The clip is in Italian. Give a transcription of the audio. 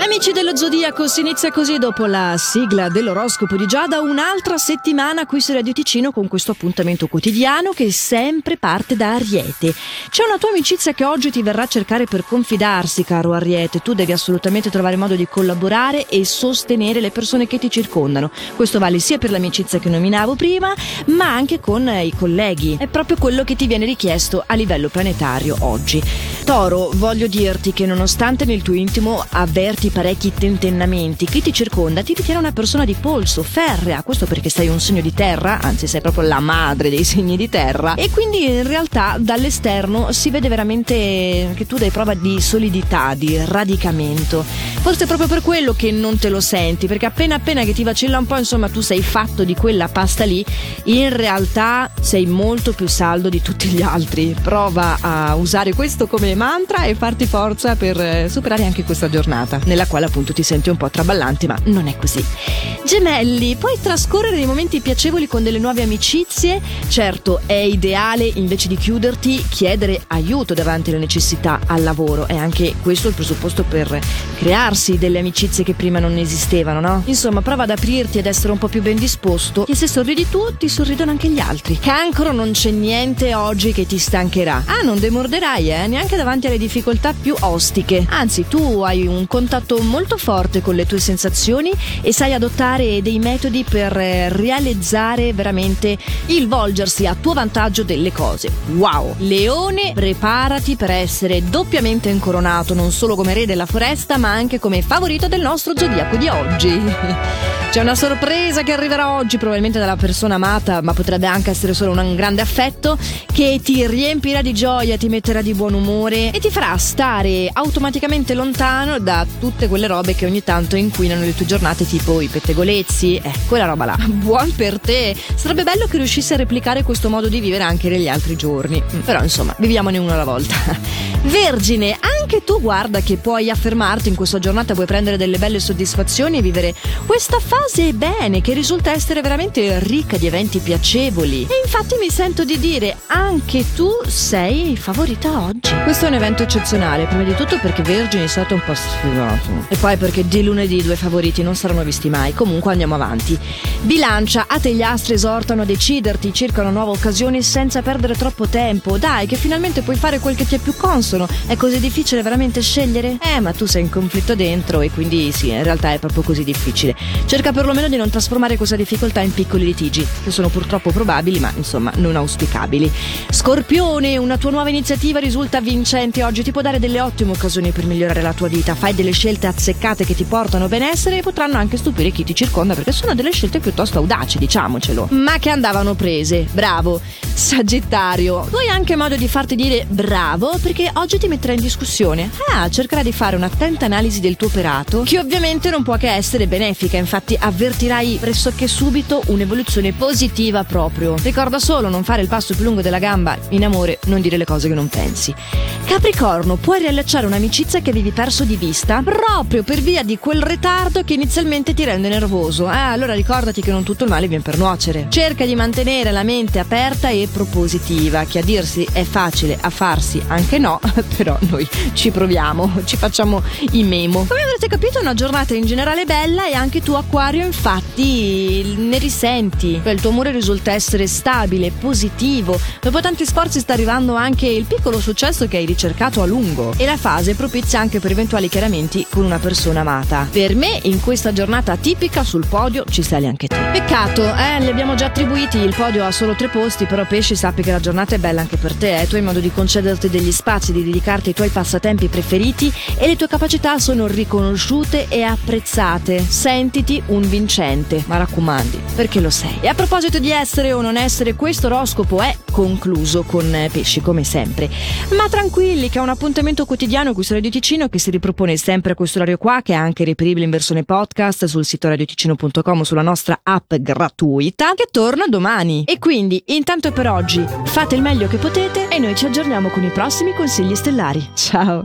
Amici dello Zodiaco, si inizia così dopo la sigla dell'oroscopo di Giada, un'altra settimana qui su Radio Ticino con questo appuntamento quotidiano che sempre parte da Ariete. C'è una tua amicizia che oggi ti verrà a cercare per confidarsi, caro Ariete. Tu devi assolutamente trovare modo di collaborare e sostenere le persone che ti circondano. Questo vale sia per l'amicizia che nominavo prima, ma anche con i colleghi. È proprio quello che ti viene richiesto a livello planetario oggi. Toro, voglio dirti che nonostante nel tuo intimo avverti parecchi tentennamenti, chi ti circonda ti ritiene una persona di polso, ferrea, questo perché sei un segno di terra, anzi sei proprio la madre dei segni di terra, e quindi in realtà dall'esterno si vede veramente che tu dai prova di solidità, di radicamento. Forse è proprio per quello che non te lo senti, perché appena appena che ti vacilla un po', insomma, tu sei fatto di quella pasta lì, in realtà sei molto più saldo di tutti gli altri. Prova a usare questo come mantra e farti forza per eh, superare anche questa giornata, nella quale appunto ti senti un po' traballante, ma non è così. Gemelli, puoi trascorrere dei momenti piacevoli con delle nuove amicizie. Certo, è ideale invece di chiuderti chiedere aiuto davanti alle necessità al lavoro. È anche questo il presupposto per crearsi delle amicizie che prima non esistevano, no? Insomma, prova ad aprirti ed essere un po' più ben disposto. E se sorridi tu, ti sorridono anche gli altri. Cancro, non c'è niente oggi che ti stancherà. Ah, non demorderai, eh? Neanche davanti alle difficoltà più ostiche. Anzi, tu hai un contatto molto forte con le tue sensazioni e sai adottare dei metodi per eh, realizzare veramente il volgersi a tuo vantaggio delle cose. Wow! Leone, preparati per essere doppiamente incoronato non solo come re della foresta, ma anche come favorito del nostro zodiaco di oggi. C'è una sorpresa che arriverà oggi, probabilmente dalla persona amata, ma potrebbe anche essere solo un grande affetto, che ti riempirà di gioia, ti metterà di buon umore e ti farà stare automaticamente lontano da tutte quelle robe che ogni tanto inquinano le tue giornate, tipo i pettegolezzi, eh, quella roba là. Buon per te! Sarebbe bello che riuscissi a replicare questo modo di vivere anche negli altri giorni. Però insomma, viviamone uno alla volta. Vergine, anche tu guarda che puoi affermarti in questa giornata, puoi prendere delle belle soddisfazioni e vivere questa fase bene, che risulta essere veramente ricca di eventi piacevoli. E infatti mi sento di dire, anche tu sei favorita oggi. Questo è un evento eccezionale, prima di tutto perché Vergine è stato un po' sfigato. E poi perché di lunedì i due favoriti non saranno visti mai. Comunque andiamo avanti. Bilancia, a te gli astri esortano a deciderti circa una nuova occasione senza perdere troppo tempo. Dai, che finalmente puoi fare quel che ti è più consono. È così difficile veramente scegliere? Eh, ma tu sei in conflitto dentro e quindi sì, in realtà è proprio così difficile. Cerca perlomeno di non trasformare questa difficoltà in piccoli litigi, che sono purtroppo probabili, ma insomma non auspicabili. Scorpione, una tua nuova iniziativa risulta vincente oggi, ti può dare delle ottime occasioni per migliorare la tua vita. Fai delle scelte azzeccate che ti portano benessere e potranno anche stupire chi ti circonda perché sono delle scelte piuttosto audaci, diciamocelo. Ma che andavano prese. Bravo. Sagittario, tu hai anche modo di farti dire bravo perché oggi ti metterai in discussione. Ah, cercherà di fare un'attenta analisi del tuo operato, che ovviamente non può che essere benefica, infatti avvertirai pressoché subito un'evoluzione positiva proprio. Ricorda solo non fare il passo più lungo della gamba in amore, non dire le cose che non pensi. Capricorno, puoi riallacciare un'amicizia che avevi perso di vista proprio per via di quel ritardo che inizialmente ti rende nervoso. Ah, allora ricordati che non tutto il male viene per nuocere. Cerca di mantenere la mente aperta e propositiva, che a dirsi è facile, a farsi anche no, però noi ci proviamo, ci facciamo i memo. Come avrete capito è una giornata in generale bella e anche tu Acquario infatti ne risenti. Il tuo umore risulta essere stabile, positivo. Dopo tanti sforzi sta arrivando anche il piccolo successo che hai ricercato a lungo e la fase è propizia anche per eventuali chiarimenti con una persona amata. Per me in questa giornata tipica sul podio ci sali anche te. Peccato, eh, li abbiamo già attribuiti, il podio ha solo tre posti, però Pesci sappi che la giornata è bella anche per te, eh. tu hai modo di concederti degli spazi, di dedicarti ai tuoi passatempi preferiti e le tue capacità sono riconosciute e apprezzate. Sentiti un vincente, ma raccomandi, perché lo sei. E a proposito di essere o non essere, questo oroscopo è concluso con eh, Pesci come sempre. Ma tranquilli che è un appuntamento quotidiano qui su Radio Ticino che si ripropone sempre a questo orario qua, che è anche reperibile in versione podcast sul sito radioticino.com sulla nostra app gratuita, che torna domani. E quindi, intanto per oggi, fate il meglio che potete e noi ci aggiorniamo con i prossimi consigli stellari. Ciao!